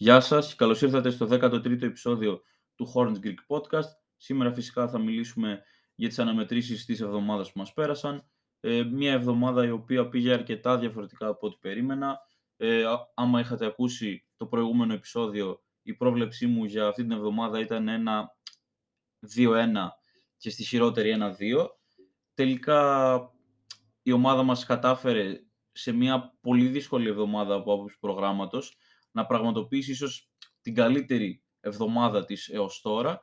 Γεια σας και καλώς ήρθατε στο 13ο επεισόδιο του Horns Greek Podcast. Σήμερα φυσικά θα μιλήσουμε για τις αναμετρήσεις της εβδομάδας που μας πέρασαν. Ε, μια εβδομάδα η οποία πήγε αρκετά διαφορετικά από ό,τι περίμενα. Ε, άμα είχατε ακούσει το προηγούμενο επεισόδιο, η πρόβλεψή μου για αυτή την εβδομάδα ήταν ένα 2-1 και στη χειρότερη 1-2. Τελικά η ομάδα μας κατάφερε σε μια πολύ δύσκολη εβδομάδα από άποψη προγράμματος να πραγματοποιήσει ίσως την καλύτερη εβδομάδα της έως τώρα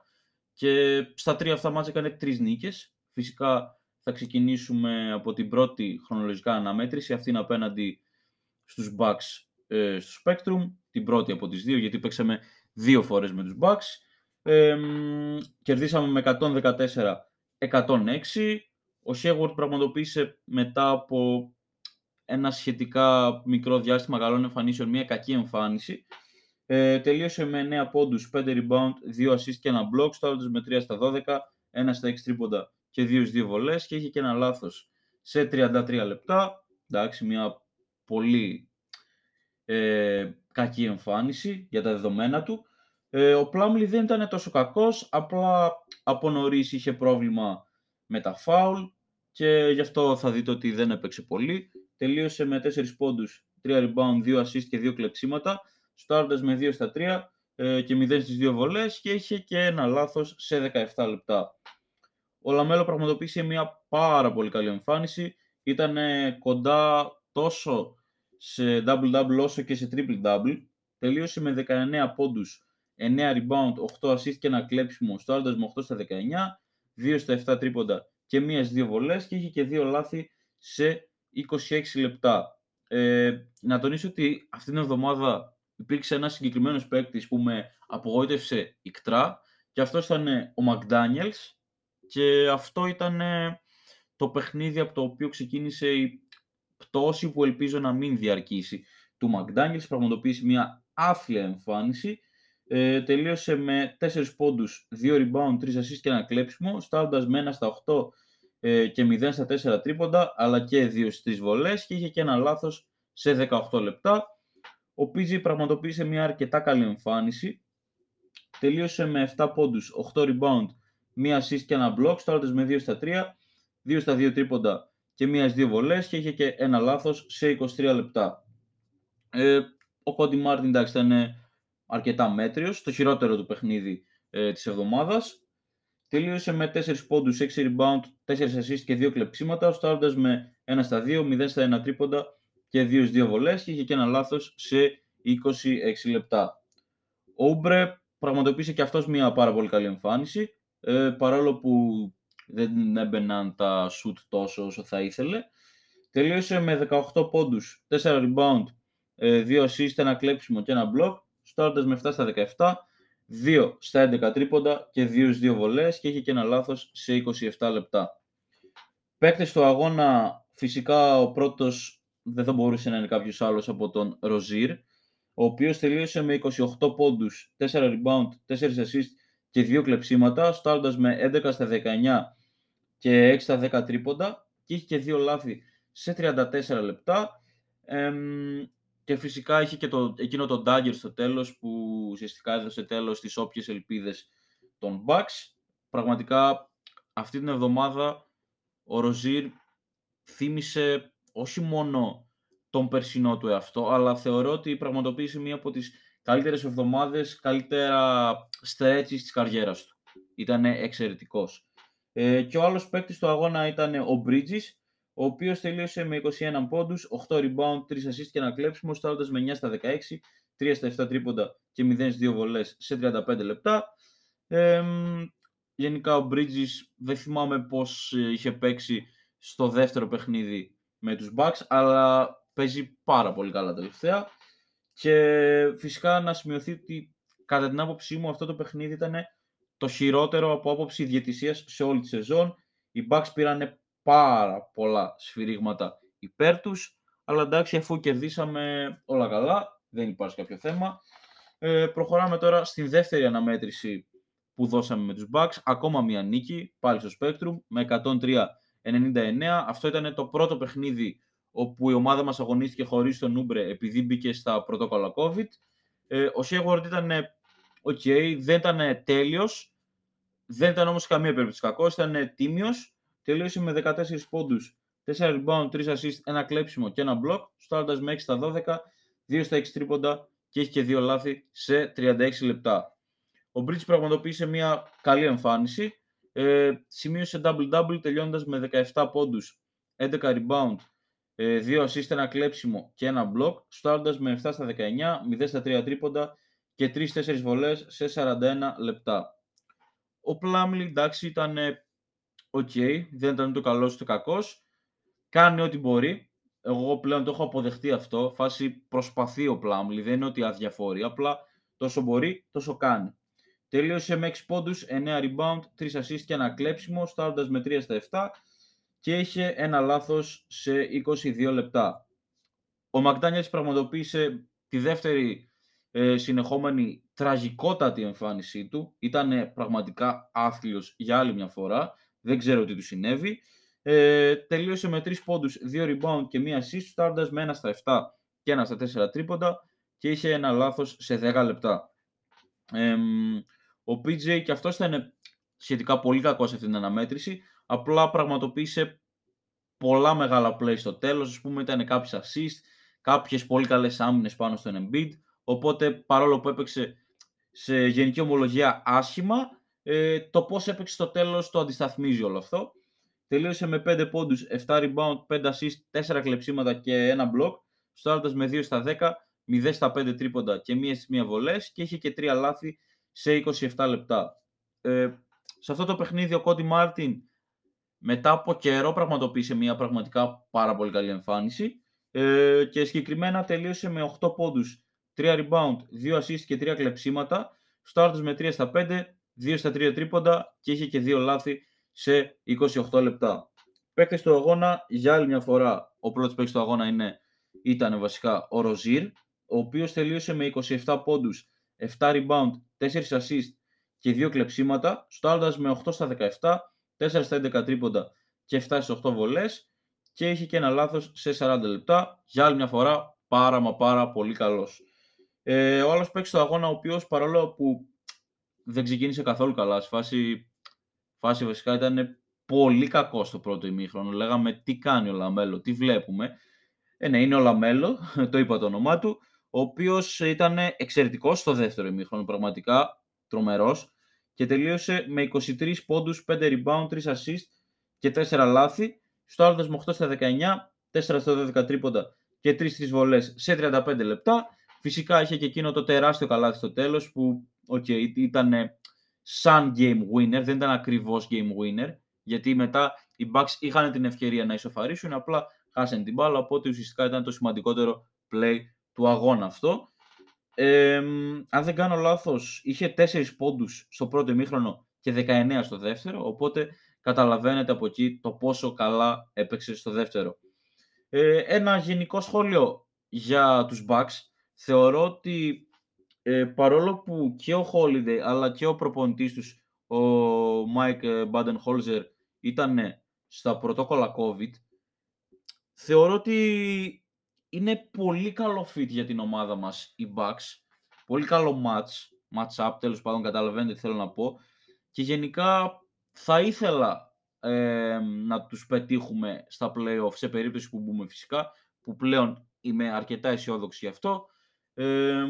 και στα τρία αυτά μάτια έκανε τρεις νίκες. Φυσικά θα ξεκινήσουμε από την πρώτη χρονολογικά αναμέτρηση, αυτήν απέναντι στους Bucks ε, στο Spectrum, την πρώτη από τις δύο, γιατί παίξαμε δύο φορές με τους Bucks. Ε, κερδίσαμε με 114-106. Ο Hayward πραγματοποίησε μετά από ένα σχετικά μικρό διάστημα καλών εμφανίσεων, μια κακή εμφάνιση. Ε, τελείωσε με 9 πόντους, 5 rebound, 2 assist και ένα block, στάλοντας με 3 στα 12, 1 στα 6 τρίποντα και 2 στις 2 βολές και είχε και ένα λάθος σε 33 λεπτά. Εντάξει, μια πολύ ε, κακή εμφάνιση για τα δεδομένα του. Ε, ο Πλάμλι δεν ήταν τόσο κακός, απλά από νωρίς είχε πρόβλημα με τα φάουλ και γι' αυτό θα δείτε ότι δεν έπαιξε πολύ τελείωσε με 4 πόντους, 3 rebound, 2 assist και 2 κλεψίματα, σουτάροντας με 2 στα 3 ε, και 0 στις 2 βολές και είχε και ένα λάθος σε 17 λεπτά. Ο Λαμέλο πραγματοποίησε μια πάρα πολύ καλή εμφάνιση, ήταν κοντά τόσο σε double-double όσο και σε triple-double, τελείωσε με 19 πόντους, 9 rebound, 8 assist και ένα κλέψιμο, στάροντας με 8 στα 19, 2 στα 7 τρίποντα και μία στις 2 βολές και είχε και 2 λάθη σε 26 λεπτά. Ε, να τονίσω ότι αυτήν την εβδομάδα υπήρξε ένας συγκεκριμένος παίκτης που με απογοήτευσε ικτρά και αυτός ήταν ο Μακδάνιελς και αυτό ήταν το παιχνίδι από το οποίο ξεκίνησε η πτώση που ελπίζω να μην διαρκήσει του Μακδάνιελς, πραγματοποίησε μια άφλια εμφάνιση, ε, τελείωσε με 4 πόντους, 2 rebound, 3 assists και ένα κλέψιμο, στάροντας με 1 στα 8 ε, και 0 στα 4 τρίποντα, αλλά και 2 στις βολές και είχε και ένα λάθος σε 18 λεπτά. Ο Πίζη πραγματοποίησε μια αρκετά καλή εμφάνιση. Τελείωσε με 7 πόντους, 8 rebound, 1 assist και ένα block, στάρτες με 2 στα 3, 2 στα 2 τρίποντα και 1 στις 2 βολές και είχε και ένα λάθος σε 23 λεπτά. Ε, ο Κόντι Μάρτιν εντάξει ήταν αρκετά μέτριος, το χειρότερο του παιχνίδι ε, της εβδομάδας. Τελείωσε με 4 πόντους, 6 rebound, 4 assist και 2 κλεψίματα, στάροντας με 1 στα 2, 0 στα 1 τρίποντα και 2 στις 2 βολές και είχε και ένα λάθος σε 26 λεπτά. Ο Ούμπρε πραγματοποίησε και αυτός μια πάρα πολύ καλή εμφάνιση, ε, παρόλο που δεν έμπαιναν τα shoot τόσο όσο θα ήθελε. Τελείωσε με 18 πόντους, 4 rebound, 2 ε, assist, ένα κλέψιμο και ένα block, στάροντας με 7 στα 17, 2 στα 11 τρίποντα και 2 στις 2 βολές και είχε και ένα λάθος σε 27 λεπτά. Παίκτες στο αγώνα, φυσικά ο πρώτος δεν θα μπορούσε να είναι κάποιος άλλος από τον Ροζίρ, ο οποίος τελείωσε με 28 πόντους, 4 rebound, 4 assist και 2 κλεψίματα, στάροντας με 11 στα 19 και 6 στα 10 τρίποντα και είχε και 2 λάθη σε 34 λεπτά. Και φυσικά είχε και το, εκείνο το dagger στο τέλος που ουσιαστικά έδωσε τέλος στις όποιες ελπίδες των Bucks. Πραγματικά αυτή την εβδομάδα ο Ροζίρ θύμισε όχι μόνο τον περσινό του εαυτό, αλλά θεωρώ ότι πραγματοποίησε μία από τις καλύτερες εβδομάδες, καλύτερα stretches της καριέρας του. Ήταν εξαιρετικός. Ε, και ο άλλος παίκτης του αγώνα ήταν ο Bridges, ο οποίος τελείωσε με 21 πόντους, 8 rebound, 3 assist και ένα κλέψιμο, στάροντα με 9 στα 16, 3 στα 7 τρίποντα και 0 στις 2 βολές σε 35 λεπτά. Ε, γενικά ο Bridges δεν θυμάμαι πώς ε, είχε παίξει στο δεύτερο παιχνίδι με τους Bucks, αλλά παίζει πάρα πολύ καλά τελευταία. Και φυσικά να σημειωθεί ότι κατά την άποψή μου αυτό το παιχνίδι ήταν το χειρότερο από άποψη διαιτησίας σε όλη τη σεζόν. Οι Bucks πήραν πάρα πολλά σφυρίγματα υπέρ τους, αλλά εντάξει αφού κερδίσαμε όλα καλά, δεν υπάρχει κάποιο θέμα. Ε, προχωράμε τώρα στην δεύτερη αναμέτρηση που δώσαμε με τους Bucks, ακόμα μια νίκη, πάλι στο Spectrum, με 103-99. Αυτό ήταν το πρώτο παιχνίδι όπου η ομάδα μας αγωνίστηκε χωρίς τον Ούμπρε επειδή μπήκε στα πρωτόκολλα COVID. Ε, ο Σέγουαρντ ήταν ok, δεν ήταν τέλειος, δεν ήταν όμως καμία περίπτωση κακός, ήταν τίμιος, τελείωσε με 14 πόντους, 4 rebound, 3 assist, ένα κλέψιμο και ένα block, στάροντας με 6 στα 12, 2 στα 6 τρίποντα και έχει και δύο λάθη σε 36 λεπτά. Ο Bridge πραγματοποίησε μια καλή εμφάνιση, ε, σημείωσε double-double τελειώνοντας με 17 πόντους, 11 rebound, 2 ε, assist, ένα κλέψιμο και ένα block, στάροντας με 7 στα 19, 0 στα 3 τρίποντα και 3-4 βολές σε 41 λεπτά. Ο Plumlee, εντάξει, ήταν ok, δεν ήταν ούτε καλός ούτε κακός. Κάνει ό,τι μπορεί. Εγώ πλέον το έχω αποδεχτεί αυτό. Φάση προσπαθεί ο Plumlee, δεν είναι ότι αδιαφορεί. Απλά τόσο μπορεί, τόσο κάνει. Τελείωσε με 6 πόντους, 9 rebound, 3 assist και ένα κλέψιμο, στάροντας με 3 στα 7 και είχε ένα λάθος σε 22 λεπτά. Ο McDaniels πραγματοποίησε τη δεύτερη ε, συνεχόμενη τραγικότατη εμφάνισή του. Ήταν πραγματικά άθλιος για άλλη μια φορά. Δεν ξέρω τι του συνέβη. Ε, τελείωσε με 3 πόντους, 2 rebound και μία assist, στάροντας με 1 στα 7 και 1 στα 4 τρίποντα και είχε ένα λάθος σε 10 λεπτά. Ε, ο PJ και αυτός ήταν σχετικά πολύ κακός σε αυτή την αναμέτρηση. Απλά πραγματοποίησε πολλά μεγάλα play στο τέλος. Ας πούμε ήταν κάποιες assist, κάποιες πολύ καλές άμυνες πάνω στον Embiid. Οπότε παρόλο που έπαιξε σε γενική ομολογία άσχημα, ε, το πώς έπαιξε στο τέλος το αντισταθμίζει όλο αυτό. Τελείωσε με 5 πόντους, 7 rebound, 5 assist, 4 κλεψίματα και ένα block. Στάροντας με 2 στα 10, 0 στα 5 τρίποντα και 1 στις 1 βολές και είχε και 3 λάθη σε 27 λεπτά. Ε, σε αυτό το παιχνίδι ο Κόντι Μάρτιν μετά από καιρό πραγματοποίησε μια πραγματικά πάρα πολύ καλή εμφάνιση ε, και συγκεκριμένα τελείωσε με 8 πόντους, 3 rebound, 2 assist και 3 κλεψίματα, στο με 3 στα 5, 2 στα 3 τρίποντα και είχε και 2 λάθη σε 28 λεπτά. Παίκτες του αγώνα για άλλη μια φορά, ο πρώτος παίκτης του αγώνα είναι, ήταν βασικά ο Ροζίρ, ο οποίος τελείωσε με 27 πόντους, 7 rebound, 4 assist και 2 κλεψίματα, στο με 8 στα 17, 4 στα 11 τρίποντα και 7 στις 8 βολές και είχε και ένα λάθος σε 40 λεπτά. Για άλλη μια φορά πάρα μα πάρα πολύ καλός. Ε, ο άλλος παίξει στο αγώνα ο οποίος παρόλο που δεν ξεκίνησε καθόλου καλά στη φάση, φάση βασικά ήταν πολύ κακό στο πρώτο ημίχρονο. Λέγαμε τι κάνει ο Λαμέλο, τι βλέπουμε. Ε, ναι, είναι ο Λαμέλο, το είπα το όνομά του, ο οποίος ήταν εξαιρετικός στο δεύτερο ημίχρονο, πραγματικά τρομερός και τελείωσε με 23 πόντους, 5 rebound, 3 assist και 4 λάθη. Στο άλλο με 8 στα 19, 4 στα 12 τρίποντα και 3-3 βολές σε 35 λεπτά. Φυσικά είχε και εκείνο το τεράστιο καλάθι στο τέλος που okay, ήταν σαν game winner, δεν ήταν ακριβώς game winner γιατί μετά οι Bucks είχαν την ευκαιρία να ισοφαρίσουν, απλά χάσαν την μπάλα, οπότε ουσιαστικά ήταν το σημαντικότερο play του αγώνα αυτό. Ε, αν δεν κάνω λάθος, είχε 4 πόντους στο πρώτο ημίχρονο και 19 στο δεύτερο, οπότε καταλαβαίνετε από εκεί το πόσο καλά έπαιξε στο δεύτερο. Ε, ένα γενικό σχόλιο για τους Bucks. Θεωρώ ότι ε, παρόλο που και ο Holiday αλλά και ο προπονητής τους, ο Mike Baden-Holzer, ήταν στα πρωτόκολλα COVID, θεωρώ ότι είναι πολύ καλό fit για την ομάδα μας οι Bucks. Πολύ καλό match, match up, τέλος πάντων καταλαβαίνετε τι θέλω να πω. Και γενικά θα ήθελα ε, να τους πετύχουμε στα play-off σε περίπτωση που μπούμε φυσικά, που πλέον είμαι αρκετά αισιόδοξη γι' αυτό. Ε,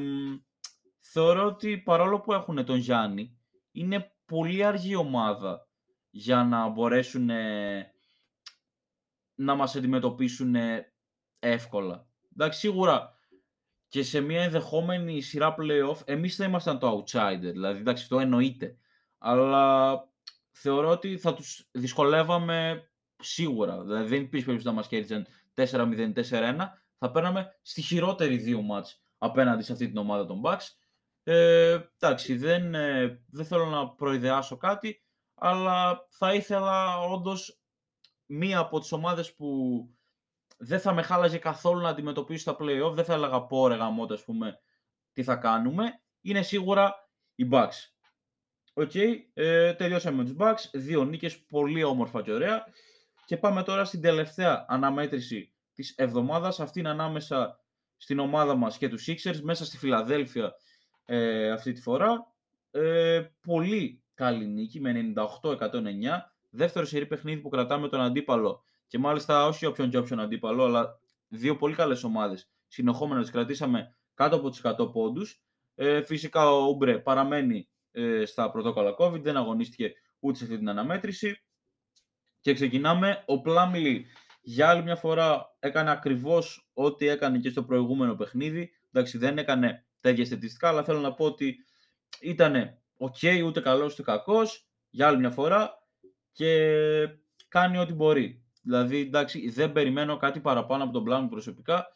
θεωρώ ότι παρόλο που έχουν τον Γιάννη, είναι πολύ αργή ομάδα για να μπορέσουν να μας αντιμετωπίσουν εύκολα. Εντάξει, σίγουρα και σε μια ενδεχόμενη σειρά playoff, εμείς θα ήμασταν το outsider, δηλαδή εντάξει, το εννοείται. Αλλά θεωρώ ότι θα τους δυσκολεύαμε σίγουρα. Δηλαδή δεν υπήρχε περίπτωση να μας κέρδισαν 4-0-4-1. Θα παίρναμε στη χειρότερη δύο μάτς απέναντι σε αυτή την ομάδα των Bucks. Ε, εντάξει, δεν, ε, δεν θέλω να προειδεάσω κάτι, αλλά θα ήθελα όντως μία από τις ομάδες που δεν θα με χάλαζε καθόλου να αντιμετωπίσω τα play-off, δεν θα έλεγα πω ρε γαμώτα, ας πούμε, τι θα κάνουμε. Είναι σίγουρα οι Bucks. Ok, okay, ε, τελειώσαμε με τους Bucks, δύο νίκες, πολύ όμορφα και ωραία. Και πάμε τώρα στην τελευταία αναμέτρηση της εβδομάδας, αυτή είναι ανάμεσα στην ομάδα μας και τους Sixers μέσα στη Φιλαδέλφια ε, αυτή τη φορά. Ε, πολύ καλή νίκη με 98-109. Δεύτερο σερί παιχνίδι που κρατάμε τον αντίπαλο και μάλιστα όχι όποιον και όποιον αντίπαλο, αλλά δύο πολύ καλές ομάδες συνεχόμενα τις κρατήσαμε κάτω από τους 100 πόντους. Ε, φυσικά ο Ούμπρε παραμένει ε, στα πρωτόκολλα COVID, δεν αγωνίστηκε ούτε σε αυτή την αναμέτρηση. Και ξεκινάμε. Ο Πλάμιλι για άλλη μια φορά έκανε ακριβώς ό,τι έκανε και στο προηγούμενο παιχνίδι. Εντάξει, δεν έκανε τέτοια στατιστικά, αλλά θέλω να πω ότι ήταν ok, ούτε καλός ούτε κακός, για άλλη μια φορά και κάνει ό,τι μπορεί. Δηλαδή, εντάξει, δεν περιμένω κάτι παραπάνω από τον Πλάμιλι προσωπικά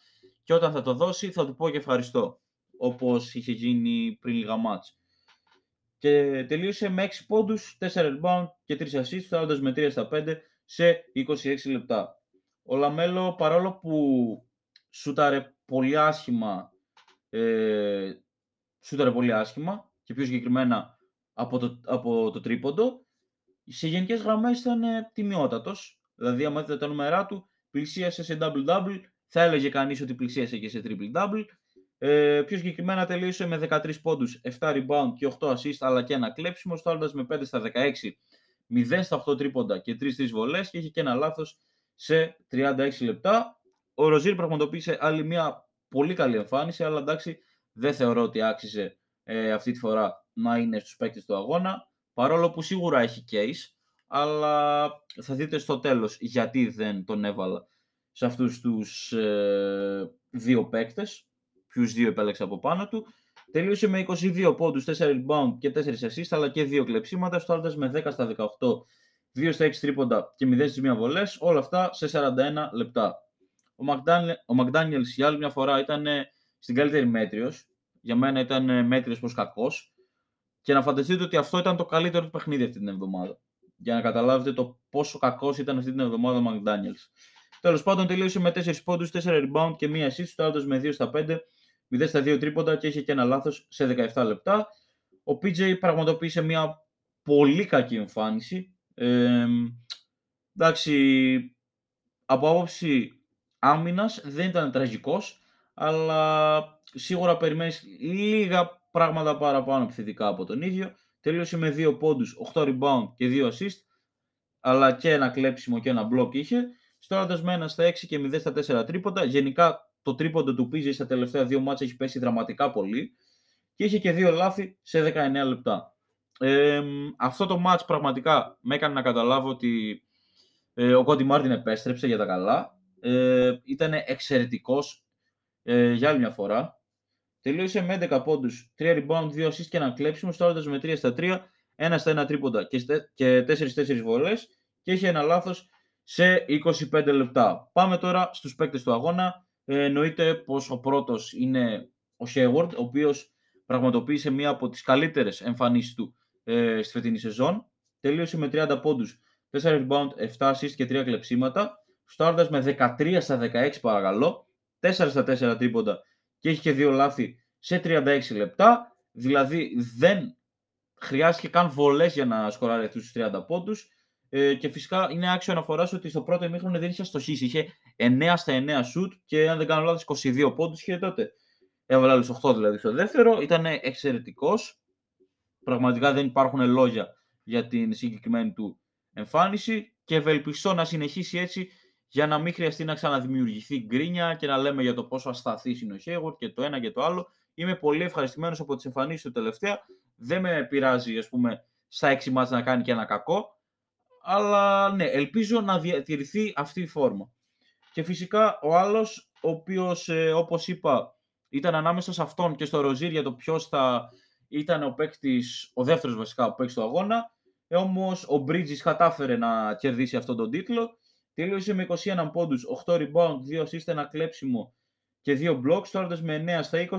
και όταν θα το δώσει θα του πω και ευχαριστώ, όπως είχε γίνει πριν λίγα ματς. Και τελείωσε με 6 πόντους, 4 rebound και 3 assists, σουτάροντας με 3 στα 5 σε 26 λεπτά. Ο Λαμέλο, παρόλο που σούταρε πολύ άσχημα, ε, σούταρε πολύ άσχημα και πιο συγκεκριμένα από το, από το τρίποντο, σε γενικές γραμμές ήταν τιμιότατος. Δηλαδή, αν δείτε τα νούμερά του, πλησίασε σε double-double, θα έλεγε κανείς ότι πλησίασε και σε triple-double. Ε, πιο συγκεκριμένα τελείωσε με 13 πόντους, 7 rebound και 8 assist, αλλά και ένα κλέψιμο, στάλοντας με 5 στα 16, 0 στα 8 τρίποντα και 3-3 βολές και είχε και ένα λάθος σε 36 λεπτά. Ο Ροζίρ πραγματοποίησε άλλη μια πολύ καλή εμφάνιση, αλλά εντάξει δεν θεωρώ ότι άξιζε ε, αυτή τη φορά να είναι στους παίκτες του αγώνα, παρόλο που σίγουρα έχει case, αλλά θα δείτε στο τέλος γιατί δεν τον έβαλα σε αυτούς τους ε, δύο παίκτες, ποιους δύο επέλεξε από πάνω του. Τελείωσε με 22 πόντους, 4 rebound και 4 assists, αλλά και 2 κλεψίματα, στάροντας με 10 στα 18, 2 στα 6 τρίποντα και 0 στις 1 βολές, όλα αυτά σε 41 λεπτά. Ο McDaniels για άλλη μια φορά ήταν στην καλύτερη μέτριος, για μένα ήταν μέτριος προς κακός, και να φανταστείτε ότι αυτό ήταν το καλύτερο του παιχνίδι αυτή την εβδομάδα. Για να καταλάβετε το πόσο κακός ήταν αυτή την εβδομάδα ο McDaniels. Τέλος πάντων, τελείωσε με 4 πόντους, 4 rebound και μία assist, το με 2 στα 5, 0 στα 2 τρίποντα και είχε και ένα λάθος σε 17 λεπτά. Ο PJ πραγματοποίησε μια πολύ κακή εμφάνιση. Ε, εντάξει, από άποψη άμυνας δεν ήταν τραγικός, αλλά σίγουρα περιμένεις λίγα πράγματα παραπάνω επιθετικά από τον ίδιο. Τελείωσε με 2 πόντους, 8 rebound και 2 assist, αλλά και ένα κλέψιμο και ένα block είχε. Στρώνοντα με 1 στα 6 και 0 στα 4 τρίποντα. Γενικά το τρίποντο του Πίζη στα τελευταία δύο μάτια έχει πέσει δραματικά πολύ και είχε και δύο λάθη σε 19 λεπτά. Ε, αυτό το μάτς πραγματικά με έκανε να καταλάβω ότι ε, ο Κόντι Μάρτιν επέστρεψε για τα καλά. Ε, ήταν εξαιρετικός ε, για άλλη μια φορά. Τελείωσε με 11 πόντους, 3 rebound, 2 assists και ένα κλέψιμο, στάροντας με 3 στα 3, 1 στα 1 τρίποντα και 4-4 βολές και είχε ένα λάθος σε 25 λεπτά. Πάμε τώρα στους παίκτες του αγώνα. Ε, εννοείται πως ο πρώτος είναι ο Hayward, ο οποίος πραγματοποίησε μία από τις καλύτερες εμφανίσεις του ε, στη φετινή σεζόν. Τελείωσε με 30 πόντους, 4 rebound, 7 assists και 3 κλεψίματα. Στάρδας με 13 στα 16 παρακαλώ, 4 στα 4 τρίποντα και έχει και δύο λάθη σε 36 λεπτά. Δηλαδή δεν χρειάστηκε καν βολές για να σκοράρει αυτούς τους 30 πόντους. Ε, και φυσικά είναι άξιο αναφορά ότι στο πρώτο ημίχρονο δεν είχε αστοχήσει. Είχε 9 στα 9 σουτ και αν δεν κάνω λάθος 22 πόντους είχε τότε. Έβαλε άλλους 8 δηλαδή στο δεύτερο. Ήταν εξαιρετικός. Πραγματικά δεν υπάρχουν λόγια για την συγκεκριμένη του εμφάνιση και ευελπιστώ να συνεχίσει έτσι για να μην χρειαστεί να ξαναδημιουργηθεί γκρίνια και να λέμε για το πόσο ασταθής είναι ο Χέγορ και το ένα και το άλλο. Είμαι πολύ ευχαριστημένος από τις εμφανίσεις του τελευταία. Δεν με πειράζει, ας πούμε, στα 6 μάτια να κάνει και ένα κακό αλλά ναι, ελπίζω να διατηρηθεί αυτή η φόρμα. Και φυσικά ο άλλος, ο οποίος ε, όπως είπα ήταν ανάμεσα σε αυτόν και στο Ροζίρ για το ποιος θα ήταν ο παίκτης, ο δεύτερος βασικά ο παίκτη του αγώνα, ε, όμως ο Bridges κατάφερε να κερδίσει αυτόν τον τίτλο. Τελείωσε με 21 πόντους, 8 rebound, 2 assist, ένα κλέψιμο και 2 blocks, τώρα με 9 στα 20,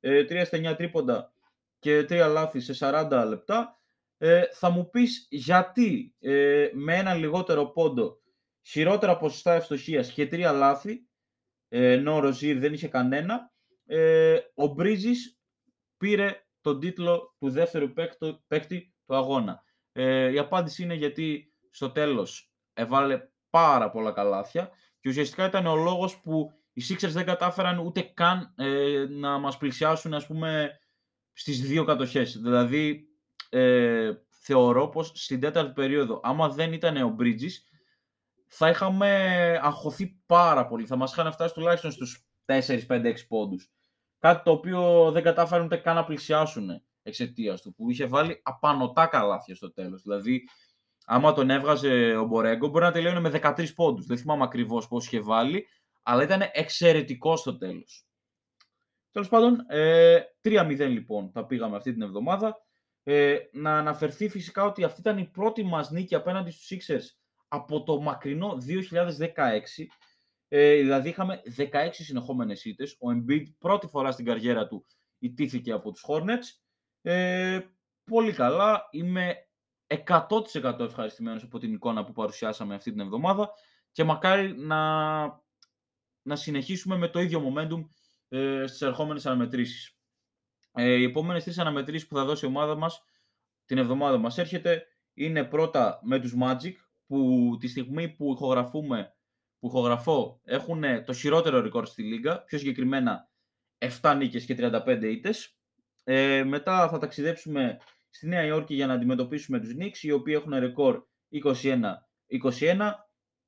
3 ε, στα 9 τρίποντα και 3 λάθη σε 40 λεπτά. Ε, θα μου πεις γιατί ε, με ένα λιγότερο πόντο, χειρότερα ποσοστά ευστοχίας και τρία λάθη, ε, ενώ ο Ροζίρ δεν είχε κανένα, ε, ο Μπρίζης πήρε τον τίτλο του δεύτερου παίκτη, παίκτη του αγώνα. Ε, η απάντηση είναι γιατί στο τέλος έβαλε πάρα πολλά καλάθια και ουσιαστικά ήταν ο λόγος που οι Sixers δεν κατάφεραν ούτε καν ε, να μας πλησιάσουν, ας πούμε, στις δύο κατοχές. Δηλαδή, ε, θεωρώ πως στην τέταρτη περίοδο, άμα δεν ήταν ο Bridges, θα είχαμε αγχωθεί πάρα πολύ. Θα μας είχαν φτάσει τουλάχιστον στους 4-5-6 πόντους. Κάτι το οποίο δεν κατάφεραν ούτε καν να πλησιάσουν εξαιτίας του, που είχε βάλει απανοτά καλάθια στο τέλος. Δηλαδή, άμα τον έβγαζε ο Μπορέγκο, μπορεί να τελειώνει με 13 πόντους. Δεν θυμάμαι ακριβώς πώς είχε βάλει, αλλά ήταν εξαιρετικό στο τέλος. Τέλος πάντων, ε, 3-0 λοιπόν τα πήγαμε αυτή την εβδομάδα. Ε, να αναφερθεί φυσικά ότι αυτή ήταν η πρώτη μας νίκη απέναντι στους Sixers από το μακρινό 2016. Ε, δηλαδή είχαμε 16 συνεχόμενες ήττες. Ο Embiid πρώτη φορά στην καριέρα του ιτήθηκε από τους Hornets. Ε, πολύ καλά. Είμαι 100% ευχαριστημένος από την εικόνα που παρουσιάσαμε αυτή την εβδομάδα και μακάρι να, να συνεχίσουμε με το ίδιο momentum ε, στις ερχόμενες αναμετρήσεις. Ε, οι επόμενες τρεις αναμετρήσεις που θα δώσει η ομάδα μας την εβδομάδα μας έρχεται είναι πρώτα με τους Magic που τη στιγμή που ηχογραφούμε που ηχογραφώ έχουν το χειρότερο ρεκόρ στη Λίγκα, πιο συγκεκριμένα 7 νίκες και 35 ήττες. Ε, μετά θα ταξιδέψουμε στη Νέα Υόρκη για να αντιμετωπίσουμε τους Knicks, οι οποίοι έχουν ρεκόρ 21-21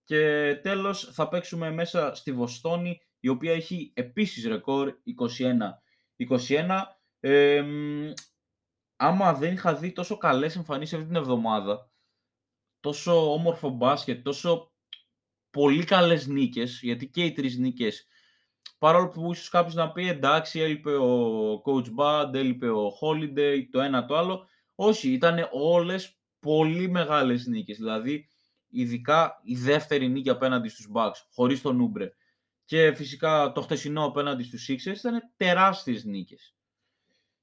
και τέλος θα παίξουμε μέσα στη Βοστόνη, η οποία έχει επίσης ρεκόρ 21-21. Ε, άμα δεν είχα δει τόσο καλές εμφανίσεις αυτή την εβδομάδα, τόσο όμορφο μπάσκετ, τόσο πολύ καλές νίκες, γιατί και οι τρεις νίκες, παρόλο που ίσως κάποιος να πει εντάξει έλειπε ο Coach Bud, έλειπε ο Holiday, το ένα το άλλο, όχι, ήταν όλες πολύ μεγάλες νίκες, δηλαδή ειδικά η δεύτερη νίκη απέναντι στους Bucks, χωρίς τον Ούμπρε. Και φυσικά το χτεσινό απέναντι στους Sixers ήταν τεράστιες νίκες.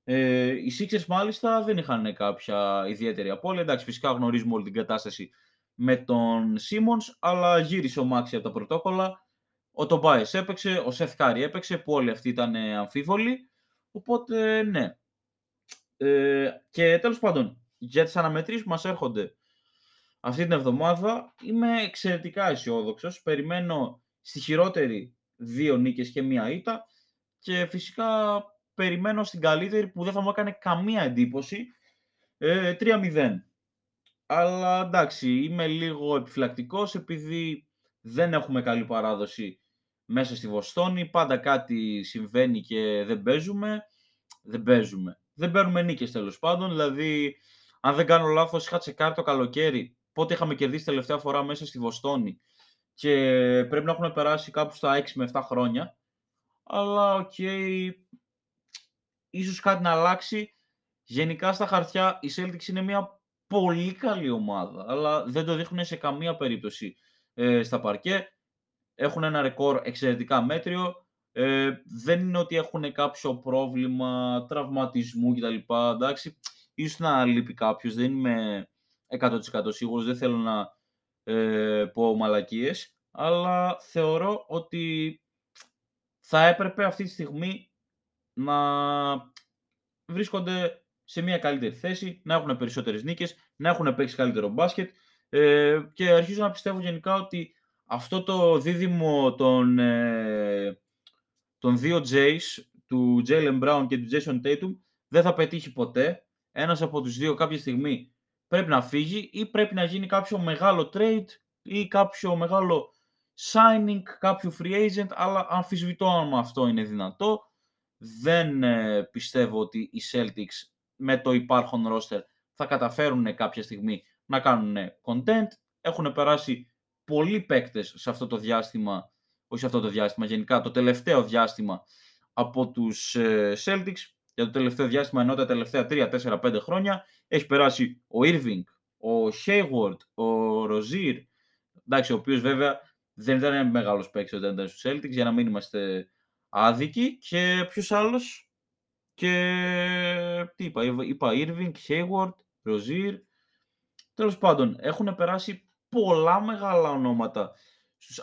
Ε, οι Sixers μάλιστα δεν είχαν κάποια ιδιαίτερη απώλεια. Εντάξει, φυσικά γνωρίζουμε όλη την κατάσταση με τον Simmons, αλλά γύρισε ο Μάξι από τα πρωτόκολλα. Ο Τομπάιας έπαιξε, ο Σεθ Κάρι έπαιξε, που όλοι αυτοί ήταν αμφίβολοι. Οπότε, ναι. Ε, και τέλος πάντων, για τις αναμετρήσεις που μας έρχονται αυτή την εβδομάδα, είμαι εξαιρετικά αισιόδοξος. Περιμένω στη χειρότερη δύο νίκες και μία ήττα και φυσικά περιμένω στην καλύτερη που δεν θα μου έκανε καμία εντύπωση. Ε, 3-0. Αλλά εντάξει, είμαι λίγο επιφυλακτικός επειδή δεν έχουμε καλή παράδοση μέσα στη Βοστόνη. Πάντα κάτι συμβαίνει και δεν παίζουμε. Δεν παίζουμε. Δεν παίρνουμε νίκες τέλος πάντων. Δηλαδή, αν δεν κάνω λάθος, είχα τσεκάρει το καλοκαίρι πότε είχαμε κερδίσει τελευταία φορά μέσα στη Βοστόνη και πρέπει να έχουν περάσει κάπου στα 6 με 7 χρόνια. Αλλά ok, okay, ίσως κάτι να αλλάξει. Γενικά στα χαρτιά οι Celtics είναι μια πολύ καλή ομάδα, αλλά δεν το δείχνουν σε καμία περίπτωση ε, στα παρκέ. Έχουν ένα ρεκόρ εξαιρετικά μέτριο. Ε, δεν είναι ότι έχουν κάποιο πρόβλημα τραυματισμού κτλ. Εντάξει, ίσως να λείπει κάποιος, δεν είμαι 100% σίγουρος, δεν θέλω να ε, πω μαλακίες, αλλά θεωρώ ότι θα έπρεπε αυτή τη στιγμή να βρίσκονται σε μια καλύτερη θέση, να έχουν περισσότερες νίκες, να έχουν παίξει καλύτερο μπάσκετ ε, και αρχίζω να πιστεύω γενικά ότι αυτό το δίδυμο των, ε, των δύο Jays, του Jalen Brown και του Jason Tatum, δεν θα πετύχει ποτέ. Ένας από τους δύο κάποια στιγμή πρέπει να φύγει ή πρέπει να γίνει κάποιο μεγάλο trade ή κάποιο μεγάλο signing, κάποιο free agent, αλλά αμφισβητώ αν αυτό είναι δυνατό. Δεν ε, πιστεύω ότι οι Celtics με το υπάρχον roster θα καταφέρουν κάποια στιγμή να κάνουν content. Έχουν περάσει πολλοί παίκτες σε αυτό το διάστημα, όχι σε αυτό το διάστημα, γενικά το τελευταίο διάστημα από τους ε, Celtics για το τελευταίο διάστημα, ενώ τα τελευταία 3, 4, 5 χρόνια έχει περάσει ο Irving, ο Hayward, ο Rozier, εντάξει, ο οποίος βέβαια δεν ήταν μεγάλος παίκτης όταν ήταν στους Celtics, για να μην είμαστε άδικοι. Και ποιος άλλος; Και τι είπα, είπα Irving, Hayward, Rozier. Τέλος πάντων, έχουν περάσει πολλά μεγάλα ονόματα.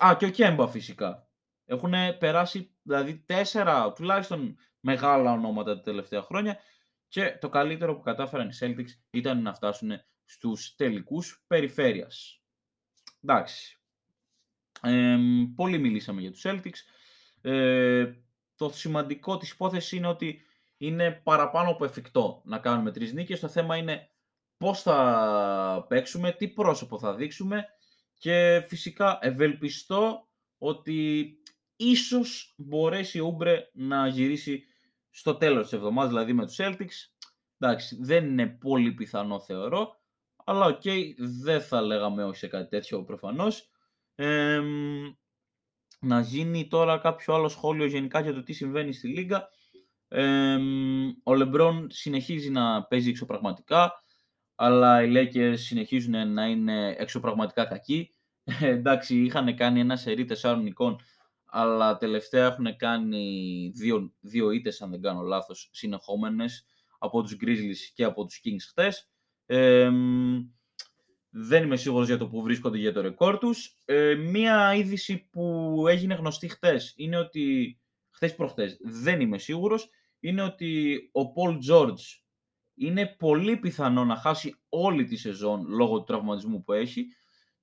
Α, και ο Κέμπα φυσικά. Έχουν περάσει δηλαδή τέσσερα τουλάχιστον μεγάλα ονόματα τα τελευταία χρόνια και το καλύτερο που κατάφεραν οι Celtics ήταν να φτάσουν στους τελικούς περιφέρειας. Εντάξει. Ε, πολύ μιλήσαμε για τους Celtics. Ε, το σημαντικό της υπόθεσης είναι ότι είναι παραπάνω από εφικτό να κάνουμε τρεις νίκες. Το θέμα είναι πώς θα παίξουμε, τι πρόσωπο θα δείξουμε και φυσικά ευελπιστώ ότι ίσως μπορέσει ο Ούμπρε να γυρίσει στο τέλος της εβδομάδας, δηλαδή με τους Celtics. Εντάξει, δεν είναι πολύ πιθανό θεωρώ, αλλά οκ, δεν θα λέγαμε όχι σε κάτι τέτοιο προφανώς. να γίνει τώρα κάποιο άλλο σχόλιο γενικά για το τι συμβαίνει στη Λίγκα. ο Λεμπρόν συνεχίζει να παίζει εξωπραγματικά, αλλά οι Lakers συνεχίζουν να είναι εξωπραγματικά κακοί. Ε, εντάξει, είχαν κάνει ένα σερί τεσσάρων εικόν, αλλά τελευταία έχουν κάνει δύο, δύο ήττες, αν δεν κάνω λάθος, συνεχόμενες από τους Grizzlies και από τους Kings χτες. δεν είμαι σίγουρος για το που βρίσκονται για το ρεκόρ τους. Ε, μία είδηση που έγινε γνωστή χτες είναι ότι, χτες προχτές, δεν είμαι σίγουρος, είναι ότι ο Paul George είναι πολύ πιθανό να χάσει όλη τη σεζόν λόγω του τραυματισμού που έχει.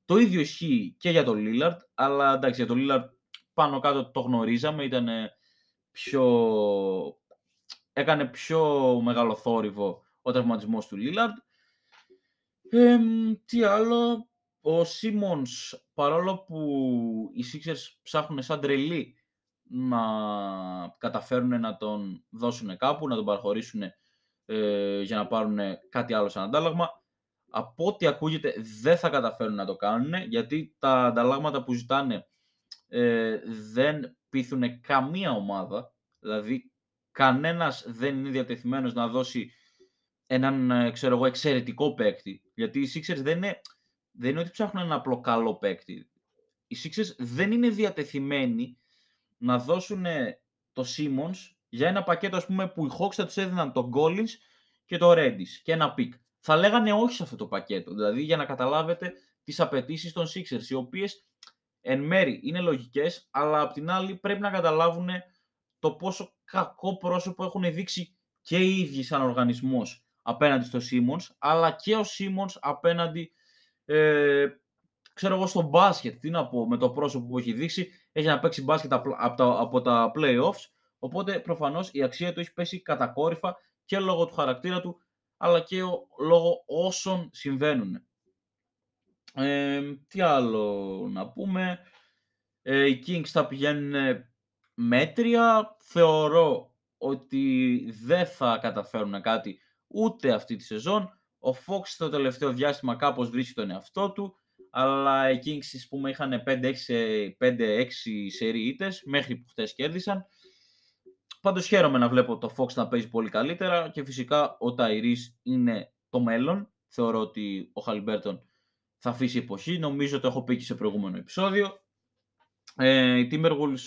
Το ίδιο ισχύει και για τον Lillard, αλλά εντάξει, για τον Lillard πάνω κάτω το γνωρίζαμε, ήταν πιο... έκανε πιο μεγάλο θόρυβο ο τραυματισμός του Lillard. Ε, τι άλλο, ο Σίμονς, παρόλο που οι Sixers ψάχνουν σαν τρελή να καταφέρουν να τον δώσουν κάπου, να τον παραχωρήσουν ε, για να πάρουν κάτι άλλο σαν αντάλλαγμα. Από ό,τι ακούγεται δεν θα καταφέρουν να το κάνουν γιατί τα ανταλλάγματα που ζητάνε ε, δεν πείθουν καμία ομάδα. Δηλαδή κανένας δεν είναι διατεθειμένος να δώσει έναν ε, ξέρω εγώ, εξαιρετικό παίκτη. Γιατί οι Sixers δεν είναι, δεν είναι ότι ψάχνουν ένα απλό καλό παίκτη. Οι Sixers δεν είναι διατεθειμένοι να δώσουν το Simmons για ένα πακέτο ας πούμε, που οι Hawks θα τους έδιναν τον Collins και το Redis και ένα pick. Θα λέγανε όχι σε αυτό το πακέτο. Δηλαδή για να καταλάβετε τις απαιτήσεις των Sixers, οι οποίες εν μέρη είναι λογικές, αλλά απ' την άλλη πρέπει να καταλάβουν το πόσο κακό πρόσωπο έχουν δείξει και οι ίδιοι σαν οργανισμός απέναντι στο Simmons, αλλά και ο Simmons απέναντι ε, ξέρω εγώ στο μπάσκετ, τι να πω, με το πρόσωπο που έχει δείξει, έχει να παίξει μπάσκετ από τα, από τα playoffs Οπότε προφανώς η αξία του έχει πέσει κατακόρυφα και λόγω του χαρακτήρα του, αλλά και λόγω όσων συμβαίνουν. Ε, τι άλλο να πούμε. Ε, οι Kings θα πηγαίνουν μέτρια. Θεωρώ ότι δεν θα καταφέρουν κάτι ούτε αυτή τη σεζόν. Ο Fox το τελευταίο διάστημα κάπως βρίσκει τον εαυτό του, αλλά οι Kings πούμε, είχαν 5-6 σερί μέχρι που χτες κέρδισαν. Πάντως χαίρομαι να βλέπω το Fox να παίζει πολύ καλύτερα και φυσικά ο Ταϊρής είναι το μέλλον. Θεωρώ ότι ο Χαλιμπέρτον θα αφήσει εποχή. Νομίζω το έχω πει και σε προηγούμενο επεισόδιο. Ε, οι Timberwolves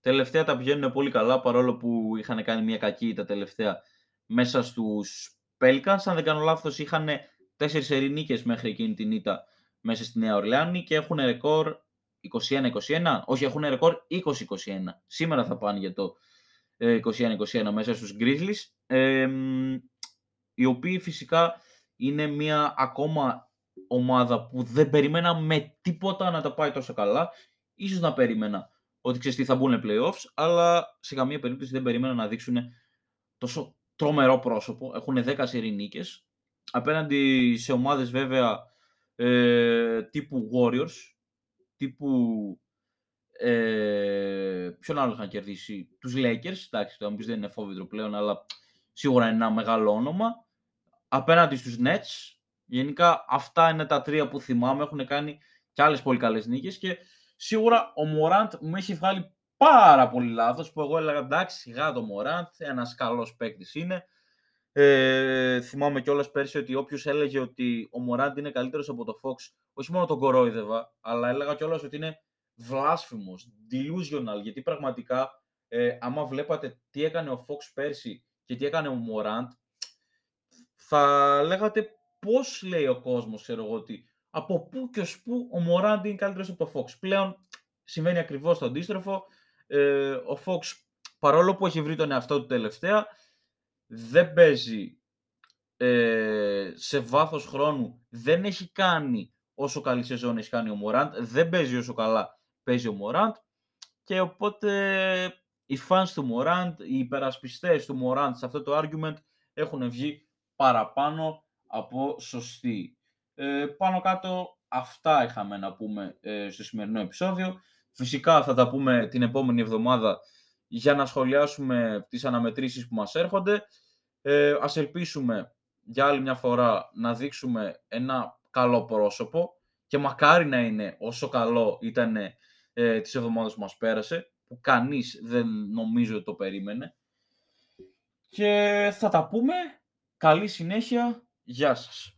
τελευταία τα πηγαίνουν πολύ καλά παρόλο που είχαν κάνει μια κακή τα τελευταία μέσα στους Pelicans. Αν δεν κάνω λάθος είχαν τέσσερις ερηνίκες μέχρι εκείνη την ήττα μέσα στη Νέα Ορλεάνη και έχουν ρεκόρ 21-21. Όχι, έχουν ρεκόρ 20-21. Σήμερα θα πάνε για το 21-21 μέσα στους Grizzlies, ε, οι οποίοι φυσικά είναι μια ακόμα ομάδα που δεν περίμενα με τίποτα να τα πάει τόσο καλά. Ίσως να περίμενα ότι ξέρεις τι θα μπουν playoffs, αλλά σε καμία περίπτωση δεν περίμενα να δείξουν τόσο τρομερό πρόσωπο. Έχουν 10 σερινίκες, απέναντι σε ομάδες βέβαια ε, τύπου Warriors, τύπου ε, ποιον άλλο είχαν κερδίσει, τους Lakers, εντάξει, το δεν είναι φόβητρο πλέον, αλλά σίγουρα είναι ένα μεγάλο όνομα. Απέναντι στους Nets, γενικά αυτά είναι τα τρία που θυμάμαι, έχουν κάνει και άλλες πολύ καλές νίκες και σίγουρα ο Μωράντ μου έχει βγάλει πάρα πολύ λάθος που εγώ έλεγα εντάξει σιγά το Μωράντ, ένας καλός παίκτης είναι. Ε, θυμάμαι κιόλας πέρσι ότι όποιος έλεγε ότι ο Μωράντ είναι καλύτερος από το Fox, όχι μόνο τον κορόιδευα, αλλά έλεγα κιόλας ότι είναι βλάσφημος, delusional, γιατί πραγματικά ε, άμα βλέπατε τι έκανε ο Fox πέρσι και τι έκανε ο Morant, θα λέγατε πώς λέει ο κόσμος, ξέρω εγώ, ότι από πού και ως πού ο Morant είναι καλύτερος από το Fox. Πλέον συμβαίνει ακριβώς το αντίστροφο. Ε, ο Fox, παρόλο που έχει βρει τον εαυτό του τελευταία, δεν παίζει ε, σε βάθος χρόνου, δεν έχει κάνει όσο καλή σεζόν έχει κάνει ο Morant, δεν παίζει όσο καλά παίζει ο Μωράντ. και οπότε οι fans του Morant, οι υπερασπιστές του Morant σε αυτό το argument έχουν βγει παραπάνω από σωστοί. Ε, πάνω κάτω αυτά είχαμε να πούμε ε, στο σημερινό επεισόδιο. Φυσικά θα τα πούμε την επόμενη εβδομάδα για να σχολιάσουμε τις αναμετρήσεις που μας έρχονται. Ε, ας ελπίσουμε για άλλη μια φορά να δείξουμε ένα καλό πρόσωπο και μακάρι να είναι όσο καλό ήταν ε, τις εβδομάδες που μας πέρασε, που κανείς δεν νομίζω ότι το περίμενε. Και θα τα πούμε. Καλή συνέχεια. Γεια σας.